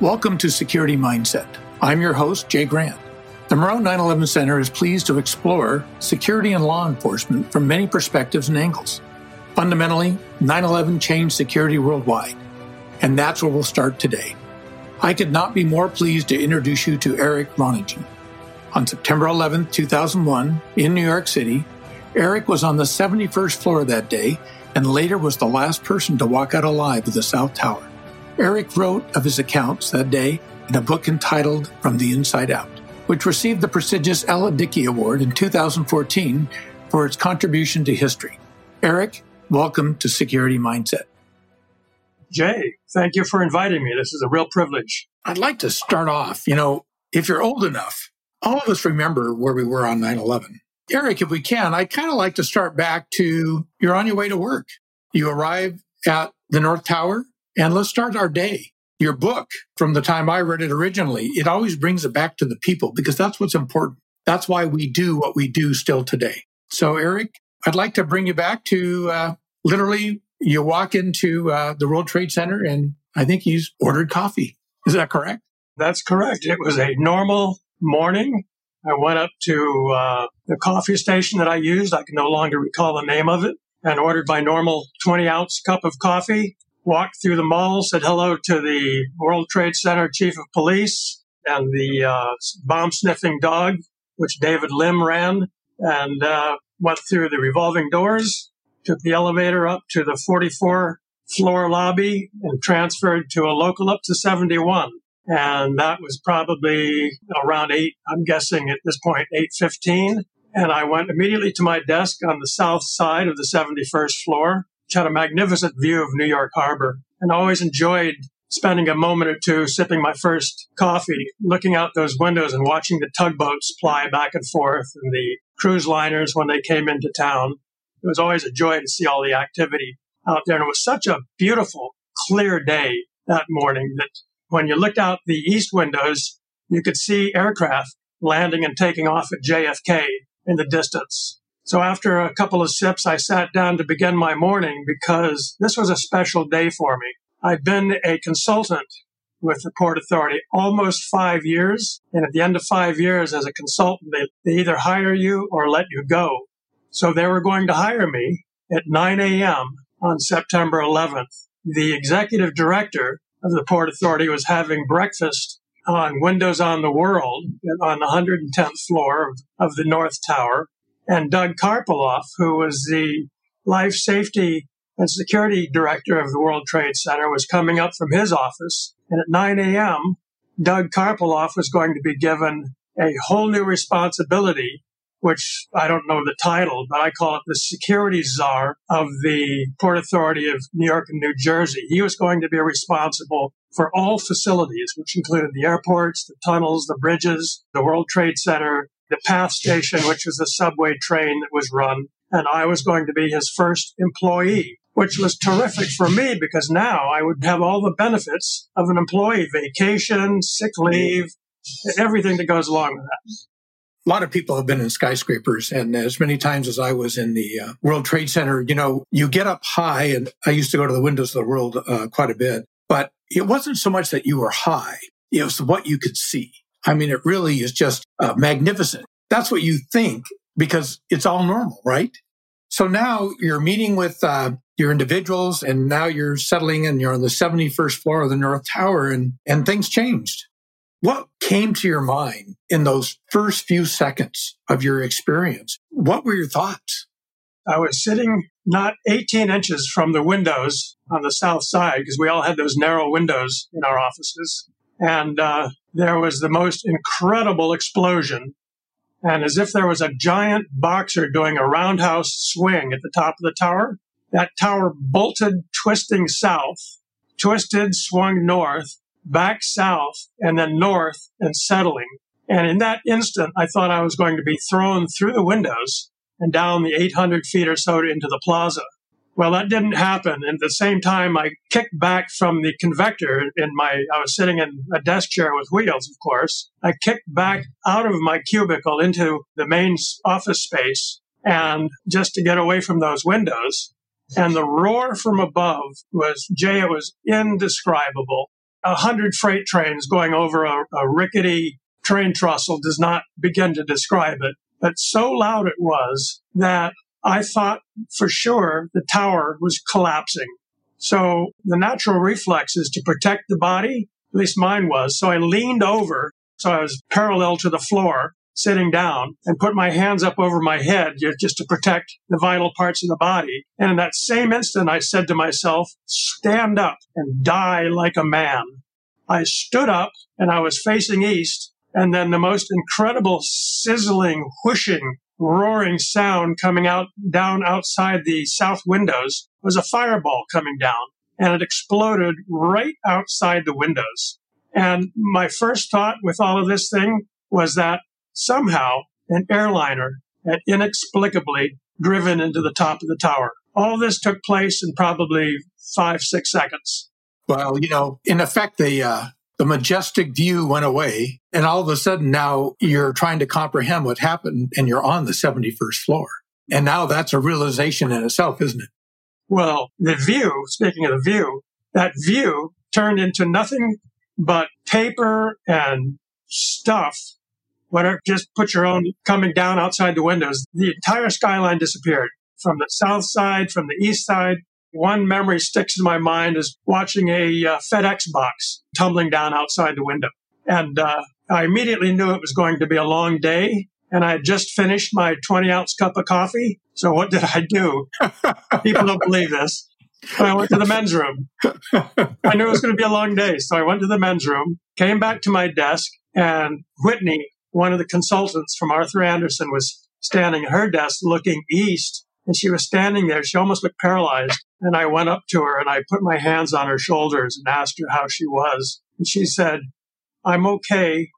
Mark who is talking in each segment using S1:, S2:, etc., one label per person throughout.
S1: Welcome to Security Mindset. I'm your host, Jay Grant. The Morrone 911 Center is pleased to explore security and law enforcement from many perspectives and angles. Fundamentally, 9 11 changed security worldwide, and that's where we'll start today. I could not be more pleased to introduce you to Eric Ronigen. On September 11, 2001, in New York City, Eric was on the 71st floor that day and later was the last person to walk out alive of the South Tower. Eric wrote of his accounts that day in a book entitled From the Inside Out, which received the prestigious Ella Dickey Award in 2014 for its contribution to history. Eric, welcome to Security Mindset.
S2: Jay, thank you for inviting me. This is a real privilege.
S1: I'd like to start off, you know, if you're old enough, all of us remember where we were on 9 11. Eric, if we can, I'd kind of like to start back to you're on your way to work. You arrive at the North Tower and let's start our day. Your book, from the time I read it originally, it always brings it back to the people because that's what's important. That's why we do what we do still today. So, Eric, I'd like to bring you back to uh, literally you walk into uh, the World Trade Center and I think he's ordered coffee. Is that correct?
S2: That's correct. It was a normal morning. I went up to uh, the coffee station that I used. I can no longer recall the name of it and ordered my normal 20 ounce cup of coffee walked through the mall, said hello to the World Trade Center chief of police and the uh, bomb sniffing dog, which David Lim ran, and uh, went through the revolving doors, took the elevator up to the 44 floor lobby and transferred to a local up to 71. And that was probably around eight, I'm guessing at this point, 815. And I went immediately to my desk on the south side of the 71st floor had a magnificent view of New York Harbor and always enjoyed spending a moment or two sipping my first coffee, looking out those windows and watching the tugboats ply back and forth and the cruise liners when they came into town. It was always a joy to see all the activity out there. And it was such a beautiful, clear day that morning that when you looked out the east windows, you could see aircraft landing and taking off at JFK in the distance. So after a couple of sips, I sat down to begin my morning because this was a special day for me. I've been a consultant with the Port Authority almost five years. And at the end of five years as a consultant, they, they either hire you or let you go. So they were going to hire me at 9 a.m. on September 11th. The executive director of the Port Authority was having breakfast on Windows on the World on the 110th floor of the North Tower and Doug Karpiloff, who was the life safety and security director of the World Trade Center, was coming up from his office. And at 9 a.m., Doug Karpiloff was going to be given a whole new responsibility, which I don't know the title, but I call it the security czar of the Port Authority of New York and New Jersey. He was going to be responsible for all facilities, which included the airports, the tunnels, the bridges, the World Trade Center, the PATH station, which was a subway train that was run, and I was going to be his first employee, which was terrific for me because now I would have all the benefits of an employee vacation, sick leave, everything that goes along with that.
S1: A lot of people have been in skyscrapers, and as many times as I was in the uh, World Trade Center, you know, you get up high, and I used to go to the windows of the world uh, quite a bit, but it wasn't so much that you were high, it was what you could see. I mean, it really is just uh, magnificent. That's what you think because it's all normal, right? So now you're meeting with uh, your individuals and now you're settling and you're on the 71st floor of the North Tower and, and things changed. What came to your mind in those first few seconds of your experience? What were your thoughts?
S2: I was sitting not 18 inches from the windows on the south side because we all had those narrow windows in our offices. And uh, there was the most incredible explosion. And as if there was a giant boxer doing a roundhouse swing at the top of the tower, that tower bolted, twisting south, twisted, swung north, back south, and then north and settling. And in that instant, I thought I was going to be thrown through the windows and down the 800 feet or so into the plaza. Well, that didn't happen. And at the same time, I kicked back from the convector in my, I was sitting in a desk chair with wheels, of course. I kicked back out of my cubicle into the main office space and just to get away from those windows. And the roar from above was, Jay, it was indescribable. a hundred freight trains going over a, a rickety train trestle does not begin to describe it. But so loud it was that I thought for sure the tower was collapsing. So the natural reflex is to protect the body. At least mine was. So I leaned over. So I was parallel to the floor, sitting down and put my hands up over my head just to protect the vital parts of the body. And in that same instant, I said to myself, stand up and die like a man. I stood up and I was facing east. And then the most incredible sizzling, whooshing, roaring sound coming out down outside the south windows was a fireball coming down and it exploded right outside the windows. And my first thought with all of this thing was that somehow an airliner had inexplicably driven into the top of the tower. All this took place in probably five, six seconds.
S1: Well, you know, in effect, the uh, the majestic view went away, and all of a sudden now you're trying to comprehend what happened, and you're on the 71st floor. And now that's a realization in itself, isn't it?
S2: Well, the view, speaking of the view, that view turned into nothing but paper and stuff whatever, just put your own coming down outside the windows. The entire skyline disappeared from the south side, from the east side. One memory sticks in my mind is watching a uh, FedEx box tumbling down outside the window. And uh, I immediately knew it was going to be a long day. And I had just finished my 20 ounce cup of coffee. So what did I do? People don't believe this. But I went to the men's room. I knew it was going to be a long day. So I went to the men's room, came back to my desk, and Whitney, one of the consultants from Arthur Andersen was standing at her desk looking east and she was standing there. She almost looked paralyzed. And I went up to her and I put my hands on her shoulders and asked her how she was. And she said, I'm okay.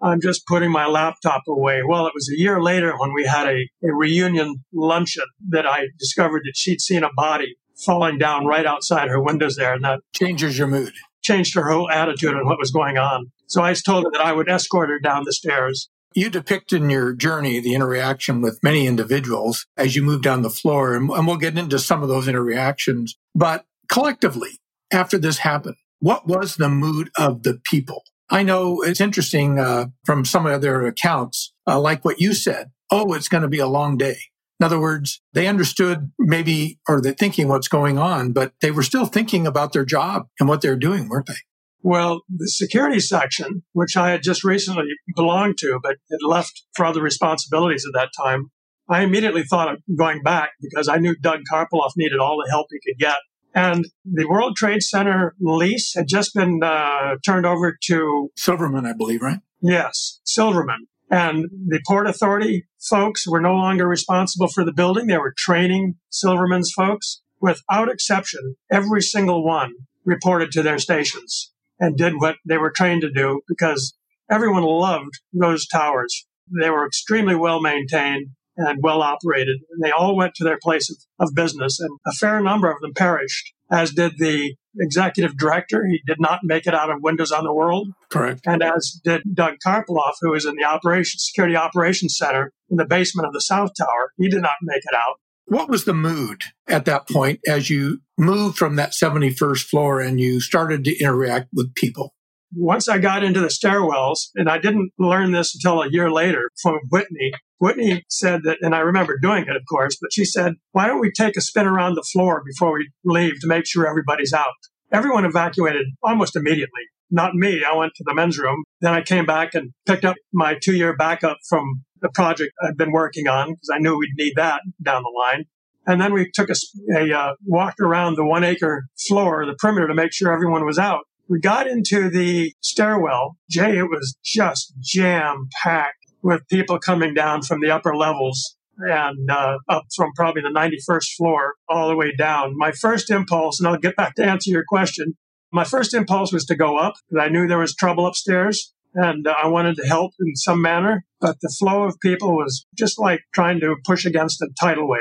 S2: I'm just putting my laptop away. Well, it was a year later when we had a, a reunion luncheon that I discovered that she'd seen a body falling down right outside her windows there. And that
S1: changes your mood
S2: changed her whole attitude on what was going on. So I told her that I would escort her down the stairs.
S1: You depict in your journey the interaction with many individuals as you move down the floor, and, we'll get into some of those interactions. But collectively, after this happened, what was the mood of the people? I know it's interesting uh, from some other accounts, uh, like what you said. Oh, it's going to be a long day. In other words, they understood maybe, or they're thinking what's going on, but they were still thinking about their job and what they're doing, weren't they?
S2: Well, the security section, which I had just recently belonged to, but had left for other responsibilities at that time, I immediately thought of going back because I knew Doug Karpiloff needed all the help he could get. And the World Trade Center lease had just been uh, turned over to
S1: Silverman, I believe, right?
S2: Yes, Silverman. And the Port Authority folks were no longer responsible for the building. They were training Silverman's folks. Without exception, every single one reported to their stations and did what they were trained to do because everyone loved those towers. They were extremely well maintained and well operated. And they all went to their place of, of business and a fair number of them perished, as did the executive director. He did not make it out of Windows on the World.
S1: Correct.
S2: And as did Doug Karpiloff, who was in the operation, security operations center in the basement of the South Tower. He did not make it out.
S1: What was the mood at that point as you moved from that 71st floor and you started to interact with people?
S2: Once I got into the stairwells, and I didn't learn this until a year later from Whitney, Whitney said that, and I remember doing it, of course, but she said, why don't we take a spin around the floor before we leave to make sure everybody's out? Everyone evacuated almost immediately. Not me. I went to the men's room. Then I came back and picked up my two year backup from the project I'd been working on because I knew we'd need that down the line. And then we took a, a uh, walked around the one acre floor, the perimeter to make sure everyone was out. We got into the stairwell. Jay, it was just jam packed with people coming down from the upper levels and uh, up from probably the 91st floor all the way down. My first impulse, and I'll get back to answer your question, my first impulse was to go up because I knew there was trouble upstairs and uh, I wanted to help in some manner. But the flow of people was just like trying to push against a tidal wave.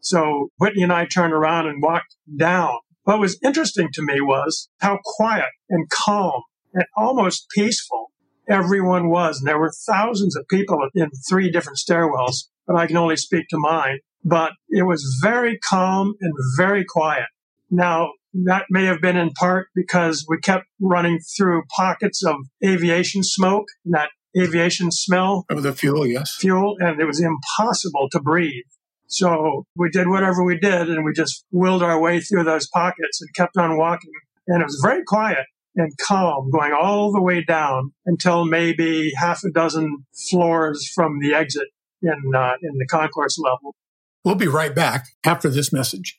S2: So Whitney and I turned around and walked down. What was interesting to me was how quiet and calm and almost peaceful everyone was. And there were thousands of people in three different stairwells, but I can only speak to mine. But it was very calm and very quiet. Now, That may have been in part because we kept running through pockets of aviation smoke, that aviation smell.
S1: Of the fuel, yes.
S2: Fuel, and it was impossible to breathe. So we did whatever we did and we just willed our way through those pockets and kept on walking. And it was very quiet and calm going all the way down until maybe half a dozen floors from the exit in, uh, in the concourse level.
S1: We'll be right back after this message.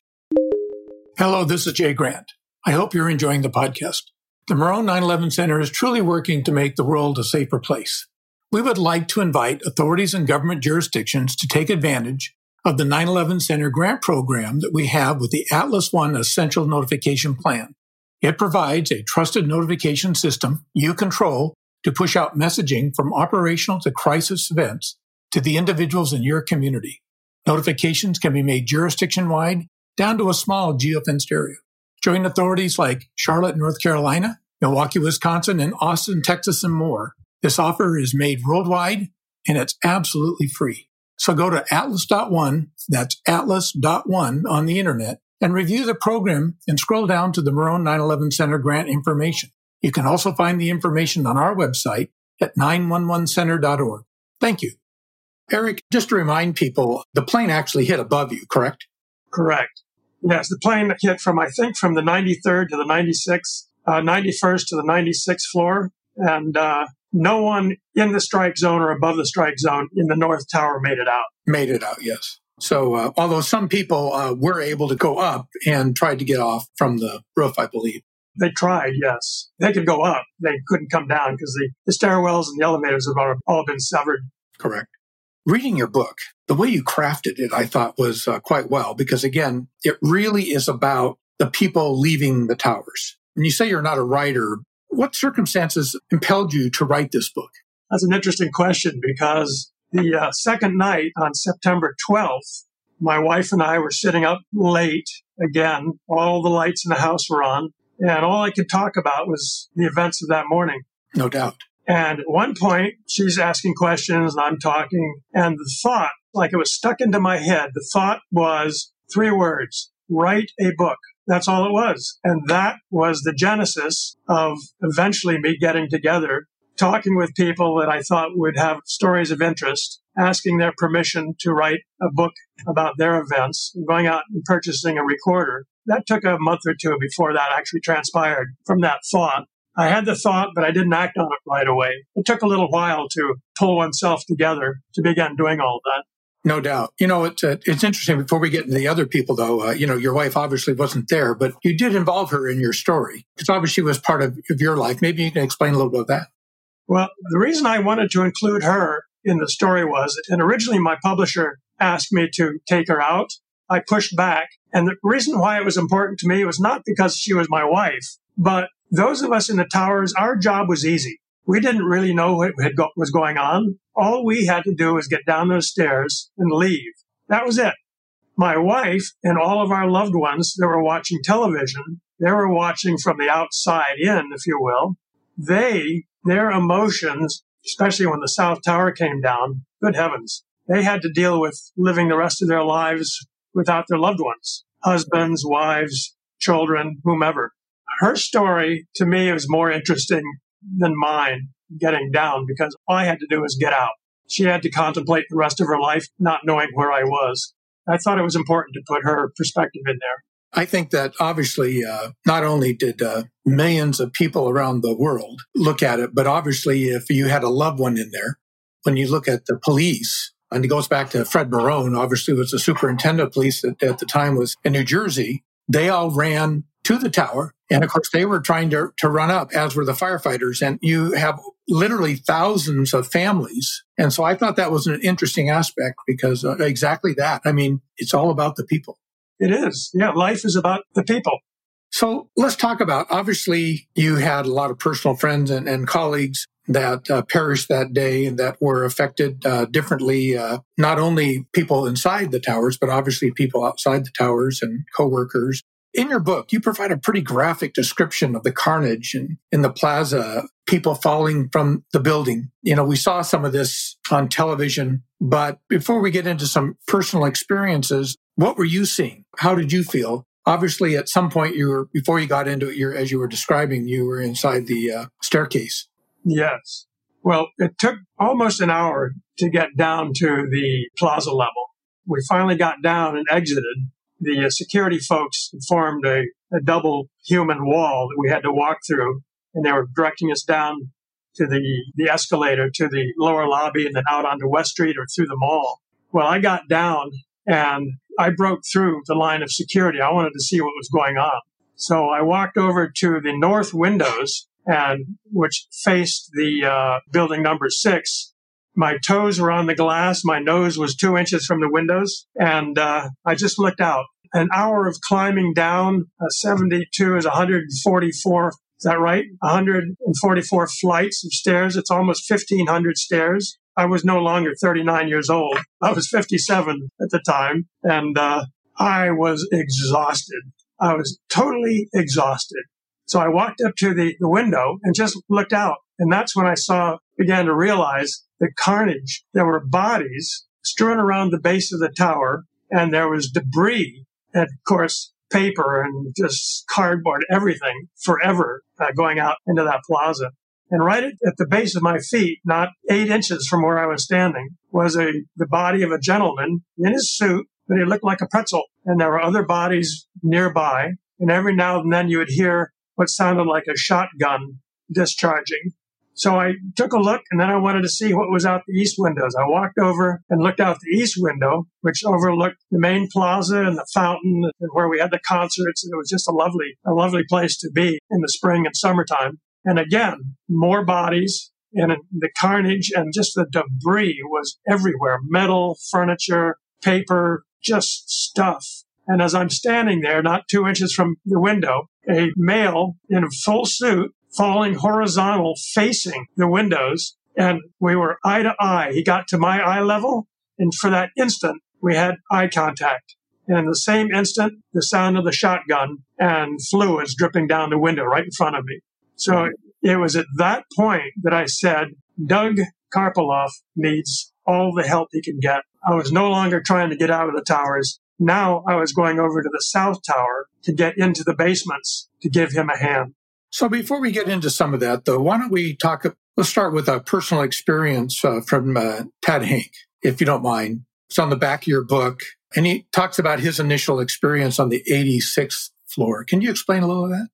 S1: Hello, this is Jay Grant. I hope you're enjoying the podcast. The Morrone 911 Center is truly working to make the world a safer place. We would like to invite authorities and government jurisdictions to take advantage of the 9-11 Center grant program that we have with the Atlas One Essential Notification Plan. It provides a trusted notification system you control to push out messaging from operational to crisis events to the individuals in your community. Notifications can be made jurisdiction wide down to a small geofenced area. Join authorities like Charlotte, North Carolina, Milwaukee, Wisconsin, and Austin, Texas, and more. This offer is made worldwide and it's absolutely free. So go to atlas.one, that's atlas.one on the internet, and review the program and scroll down to the Morrone 911 Center grant information. You can also find the information on our website at 911center.org. Thank you. Eric, just to remind people, the plane actually hit above you, correct?
S2: Correct. Yes, the plane hit from, I think, from the 93rd to the 96th, uh, 91st to the 96th floor. And uh, no one in the strike zone or above the strike zone in the North Tower made it out.
S1: Made it out, yes. So, uh, although some people uh, were able to go up and tried to get off from the roof, I believe.
S2: They tried, yes. They could go up. They couldn't come down because the, the stairwells and the elevators have all been severed.
S1: Correct. Reading your book, the way you crafted it, I thought was uh, quite well because again, it really is about the people leaving the towers. And you say you're not a writer. What circumstances impelled you to write this book?
S2: That's an interesting question because the uh, second night on September 12th, my wife and I were sitting up late again. All the lights in the house were on. And all I could talk about was the events of that morning.
S1: No doubt.
S2: And at one point, she's asking questions and I'm talking. And the thought, like it was stuck into my head, the thought was three words write a book. That's all it was. And that was the genesis of eventually me getting together, talking with people that I thought would have stories of interest, asking their permission to write a book about their events, going out and purchasing a recorder. That took a month or two before that actually transpired from that thought. I had the thought, but I didn't act on it right away. It took a little while to pull oneself together to begin doing all that.
S1: No doubt. You know, it's, uh, it's interesting. Before we get into the other people, though, uh, you know, your wife obviously wasn't there, but you did involve her in your story because obviously she was part of, of your life. Maybe you can explain a little bit of that.
S2: Well, the reason I wanted to include her in the story was, and originally my publisher asked me to take her out. I pushed back. And the reason why it was important to me was not because she was my wife, but those of us in the towers, our job was easy. We didn't really know what go- was going on. All we had to do was get down those stairs and leave. That was it. My wife and all of our loved ones that were watching television, they were watching from the outside in, if you will. They, their emotions, especially when the South Tower came down, good heavens, they had to deal with living the rest of their lives without their loved ones, husbands, wives, children, whomever her story to me was more interesting than mine getting down because all I had to do was get out. She had to contemplate the rest of her life not knowing where I was. I thought it was important to put her perspective in there.
S1: I think that obviously, uh, not only did uh, millions of people around the world look at it, but obviously, if you had a loved one in there, when you look at the police, and it goes back to Fred Morrone, obviously was the superintendent of police that at the time was in New Jersey. They all ran to the tower. And of course, they were trying to, to run up, as were the firefighters. And you have literally thousands of families. And so I thought that was an interesting aspect because uh, exactly that. I mean, it's all about the people.
S2: It is. Yeah. Life is about the people.
S1: So let's talk about obviously, you had a lot of personal friends and, and colleagues that uh, perished that day and that were affected uh, differently. Uh, not only people inside the towers, but obviously people outside the towers and coworkers. In your book, you provide a pretty graphic description of the carnage in, in the plaza, people falling from the building. You know, we saw some of this on television, but before we get into some personal experiences, what were you seeing? How did you feel Obviously, at some point, you were before you got into it. You're, as you were describing, you were inside the uh, staircase.
S2: Yes. Well, it took almost an hour to get down to the plaza level. We finally got down and exited. The uh, security folks formed a, a double human wall that we had to walk through, and they were directing us down to the, the escalator to the lower lobby and then out onto West Street or through the mall. Well, I got down and I broke through the line of security. I wanted to see what was going on. So I walked over to the north windows and which faced the uh, building number six. My toes were on the glass. My nose was two inches from the windows. And uh, I just looked out. An hour of climbing down, uh, 72 is 144 is that right? 144 flights of stairs. It's almost 1,500 stairs. I was no longer 39 years old. I was 57 at the time, and uh, I was exhausted. I was totally exhausted. So I walked up to the, the window and just looked out. And that's when I saw, began to realize the carnage. There were bodies strewn around the base of the tower, and there was debris. And of course, paper and just cardboard, everything forever uh, going out into that plaza. And right at, at, the base of my feet, not eight inches from where I was standing, was a the body of a gentleman in his suit, but he looked like a pretzel. And there were other bodies nearby. And every now and then you would hear what sounded like a shotgun discharging. So I took a look and then I wanted to see what was out the east windows. I walked over and looked out the east window, which overlooked the main plaza and the fountain and where we had the concerts. And it was just a lovely, a lovely place to be in the spring and summertime. And again, more bodies and the carnage and just the debris was everywhere. Metal, furniture, paper, just stuff. And as I'm standing there, not two inches from the window, a male in a full suit falling horizontal facing the windows. And we were eye to eye. He got to my eye level. And for that instant, we had eye contact. And in the same instant, the sound of the shotgun and fluids dripping down the window right in front of me. So it was at that point that I said, Doug Karpiloff needs all the help he can get. I was no longer trying to get out of the towers. Now I was going over to the South Tower to get into the basements to give him a hand.
S1: So before we get into some of that, though, why don't we talk? Let's start with a personal experience uh, from uh, Tad Hank, if you don't mind. It's on the back of your book, and he talks about his initial experience on the 86th floor. Can you explain a little of that?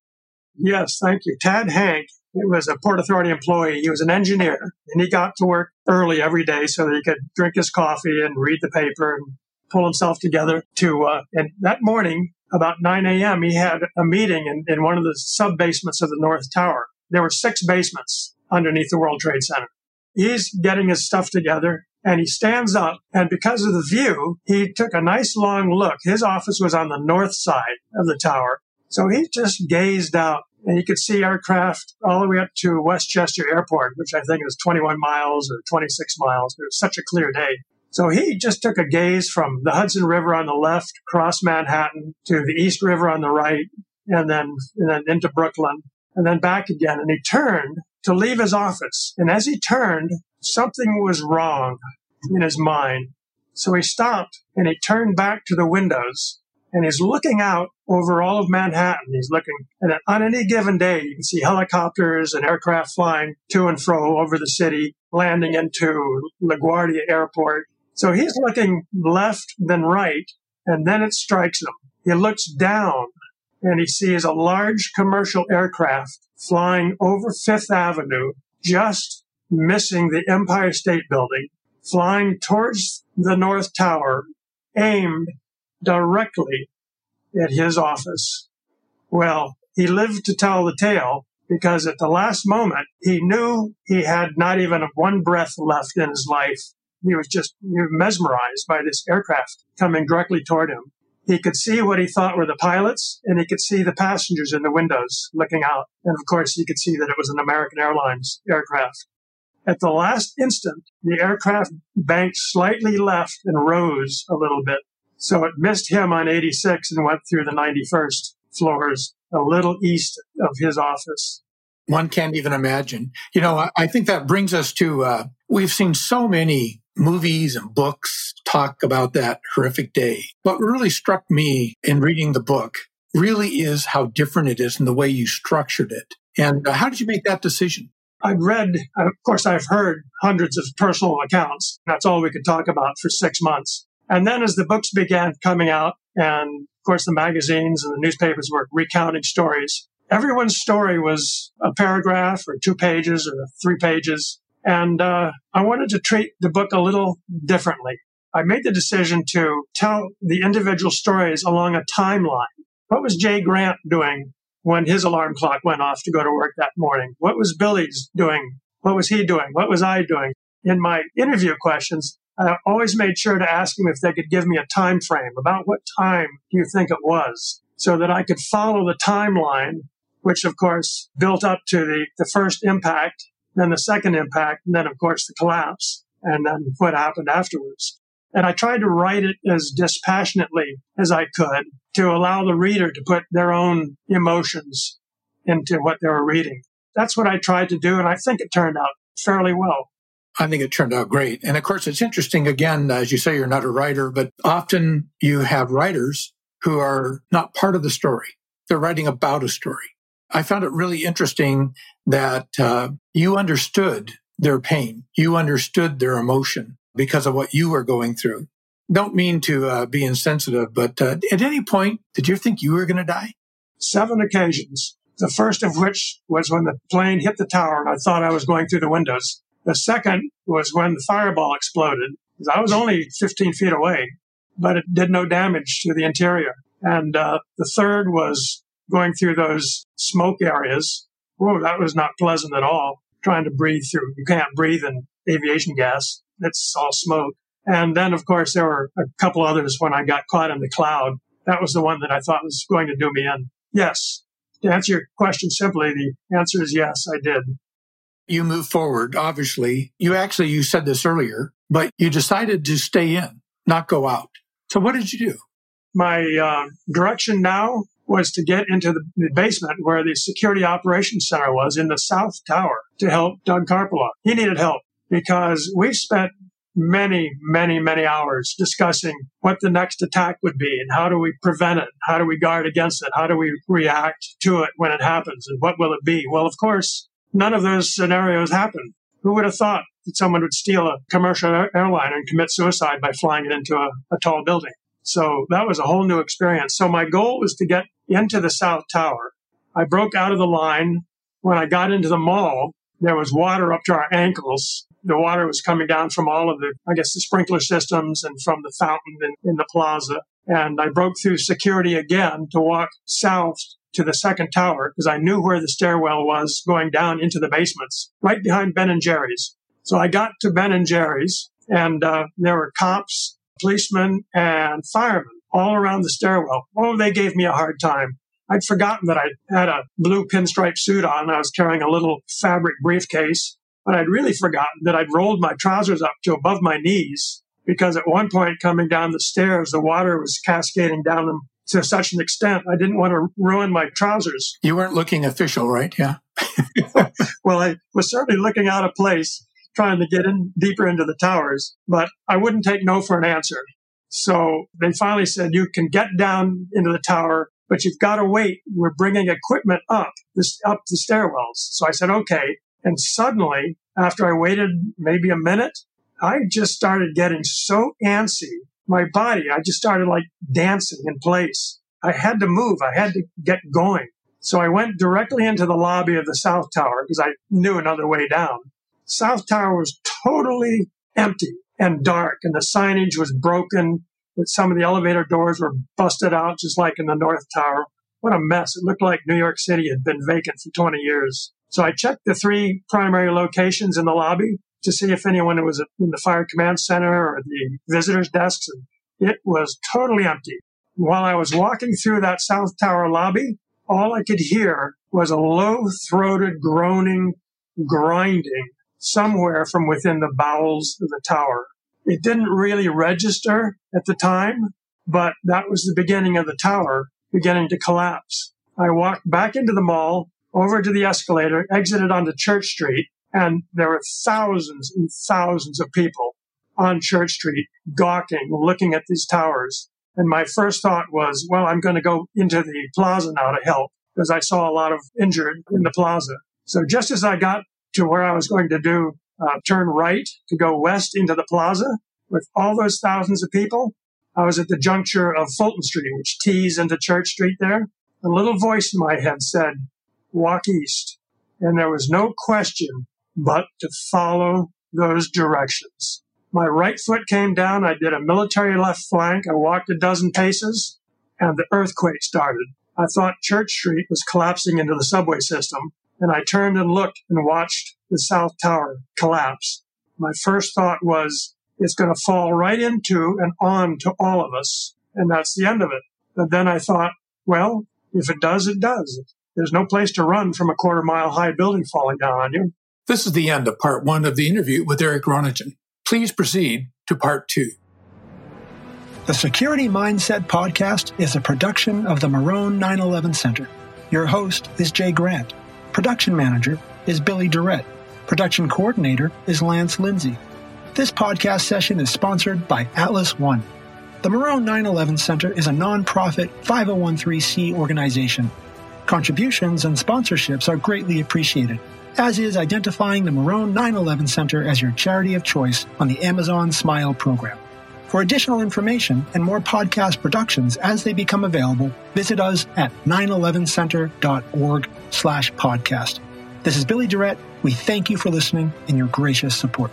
S2: Yes, thank you. Tad Hank he was a Port Authority employee. He was an engineer, and he got to work early every day so that he could drink his coffee and read the paper and pull himself together to. Uh, and that morning, about 9 a.m., he had a meeting in, in one of the sub basements of the North Tower. There were six basements underneath the World Trade Center. He's getting his stuff together and he stands up. And because of the view, he took a nice long look. His office was on the north side of the tower. So he just gazed out and you could see aircraft all the way up to Westchester Airport, which I think is 21 miles or 26 miles. It was such a clear day. So he just took a gaze from the Hudson River on the left, across Manhattan, to the East River on the right, and then, and then into Brooklyn, and then back again. And he turned to leave his office. And as he turned, something was wrong in his mind. So he stopped and he turned back to the windows and he's looking out over all of Manhattan. He's looking, and on any given day, you can see helicopters and aircraft flying to and fro over the city, landing into LaGuardia Airport. So he's looking left, then right, and then it strikes him. He looks down and he sees a large commercial aircraft flying over Fifth Avenue, just missing the Empire State Building, flying towards the North Tower, aimed directly at his office. Well, he lived to tell the tale because at the last moment, he knew he had not even one breath left in his life he was just mesmerized by this aircraft coming directly toward him. He could see what he thought were the pilots, and he could see the passengers in the windows looking out. And of course, he could see that it was an American Airlines aircraft. At the last instant, the aircraft banked slightly left and rose a little bit. So it missed him on 86 and went through the 91st floors, a little east of his office.
S1: One can't even imagine. You know, I think that brings us to, uh, we've seen so many movies and books talk about that horrific day. What really struck me in reading the book really is how different it is in the way you structured it. And uh, how did you make that decision?
S2: I've read, of course, I've heard hundreds of personal accounts. That's all we could talk about for six months. And then as the books began coming out, and of course the magazines and the newspapers were recounting stories, everyone's story was a paragraph or two pages or three pages. And uh, I wanted to treat the book a little differently. I made the decision to tell the individual stories along a timeline. What was Jay Grant doing when his alarm clock went off to go to work that morning? What was Billy's doing? What was he doing? What was I doing? In my interview questions, I always made sure to ask them if they could give me a time frame. About what time do you think it was? So that I could follow the timeline, which of course built up to the, the first impact, then the second impact, and then of course the collapse, and then what happened afterwards. And I tried to write it as dispassionately as I could to allow the reader to put their own emotions into what they were reading. That's what I tried to do, and I think it turned out fairly well.
S1: I think it turned out great. And of course, it's interesting, again, as you say, you're not a writer, but often you have writers who are not part of the story. They're writing about a story. I found it really interesting that uh, you understood their pain. You understood their emotion because of what you were going through. Don't mean to uh, be insensitive, but uh, at any point, did you think you were going to die?
S2: Seven occasions. The first of which was when the plane hit the tower and I thought I was going through the windows. The second was when the fireball exploded. I was only 15 feet away, but it did no damage to the interior. And uh, the third was going through those smoke areas. Whoa, that was not pleasant at all. Trying to breathe through. You can't breathe in aviation gas. It's all smoke. And then, of course, there were a couple others when I got caught in the cloud. That was the one that I thought was going to do me in. Yes. To answer your question simply, the answer is yes, I did.
S1: You move forward, obviously. You actually, you said this earlier, but you decided to stay in, not go out. So what did you do?
S2: My uh, direction now was to get into the basement where the security operations center was in the south tower to help Doug Karpiloff. He needed help because we spent many, many, many hours discussing what the next attack would be and how do we prevent it? How do we guard against it? How do we react to it when it happens? And what will it be? Well, of course, none of those scenarios happened. Who would have thought that someone would steal a commercial airliner and commit suicide by flying it into a, a tall building? So that was a whole new experience. So my goal was to get into the South Tower. I broke out of the line. When I got into the mall, there was water up to our ankles the water was coming down from all of the, I guess, the sprinkler systems and from the fountain in, in the plaza. And I broke through security again to walk south to the second tower because I knew where the stairwell was going down into the basements, right behind Ben and Jerry's. So I got to Ben and Jerry's, and uh, there were cops, policemen, and firemen all around the stairwell. Oh, they gave me a hard time. I'd forgotten that I had a blue pinstripe suit on. I was carrying a little fabric briefcase but I'd really forgotten that I'd rolled my trousers up to above my knees because at one point coming down the stairs, the water was cascading down them to such an extent I didn't want to ruin my trousers.
S1: You weren't looking official, right? Yeah.
S2: well, I was certainly looking out of place trying to get in deeper into the towers, but I wouldn't take no for an answer. So they finally said, you can get down into the tower, but you've got to wait. We're bringing equipment up this, up the stairwells. So I said, okay. And suddenly, after I waited maybe a minute, I just started getting so antsy. My body, I just started like dancing in place. I had to move. I had to get going. So I went directly into the lobby of the South Tower because I knew another way down. South Tower was totally empty and dark and the signage was broken. But some of the elevator doors were busted out just like in the North Tower. What a mess. It looked like New York City had been vacant for 20 years. So I checked the three primary locations in the lobby to see if anyone was in the fire command center or the visitors desks. And it was totally empty. While I was walking through that South Tower lobby, all I could hear was a low throated groaning, grinding somewhere from within the bowels of the tower. It didn't really register at the time, but that was the beginning of the tower beginning to collapse. I walked back into the mall over to the escalator, exited onto Church Street, and there were thousands and thousands of people on Church Street gawking, looking at these towers. And my first thought was, well, I'm going to go into the plaza now to help because I saw a lot of injured in the plaza. So just as I got to where I was going to do uh, turn right to go west into the plaza with all those thousands of people, I was at the juncture of Fulton Street, which tees into Church Street there. A little voice in my head said, walk east. And there was no question but to follow those directions. My right foot came down. I did a military left flank. I walked a dozen paces and the earthquake started. I thought Church Street was collapsing into the subway system and I turned and looked and watched the South Tower collapse. My first thought was, it's going to fall right into and on to all of us. And that's the end of it. But then I thought, well, if it does, it does. There's no place to run from a quarter mile high building falling down on you.
S1: This is the end of part one of the interview with Eric Ronigen. Please proceed to part two.
S3: The Security Mindset podcast is a production of the Morrone 911 Center. Your host is Jay Grant. Production manager is Billy Durrett. Production coordinator is Lance Lindsay. This podcast session is sponsored by Atlas One. The Morrone 911 Center is a nonprofit 5013C organization. Contributions and sponsorships are greatly appreciated, as is identifying the Morrone 911 Center as your charity of choice on the Amazon Smile program. For additional information and more podcast productions as they become available, visit us at 911center.org slash podcast. This is Billy Durrett. We thank you for listening and your gracious support.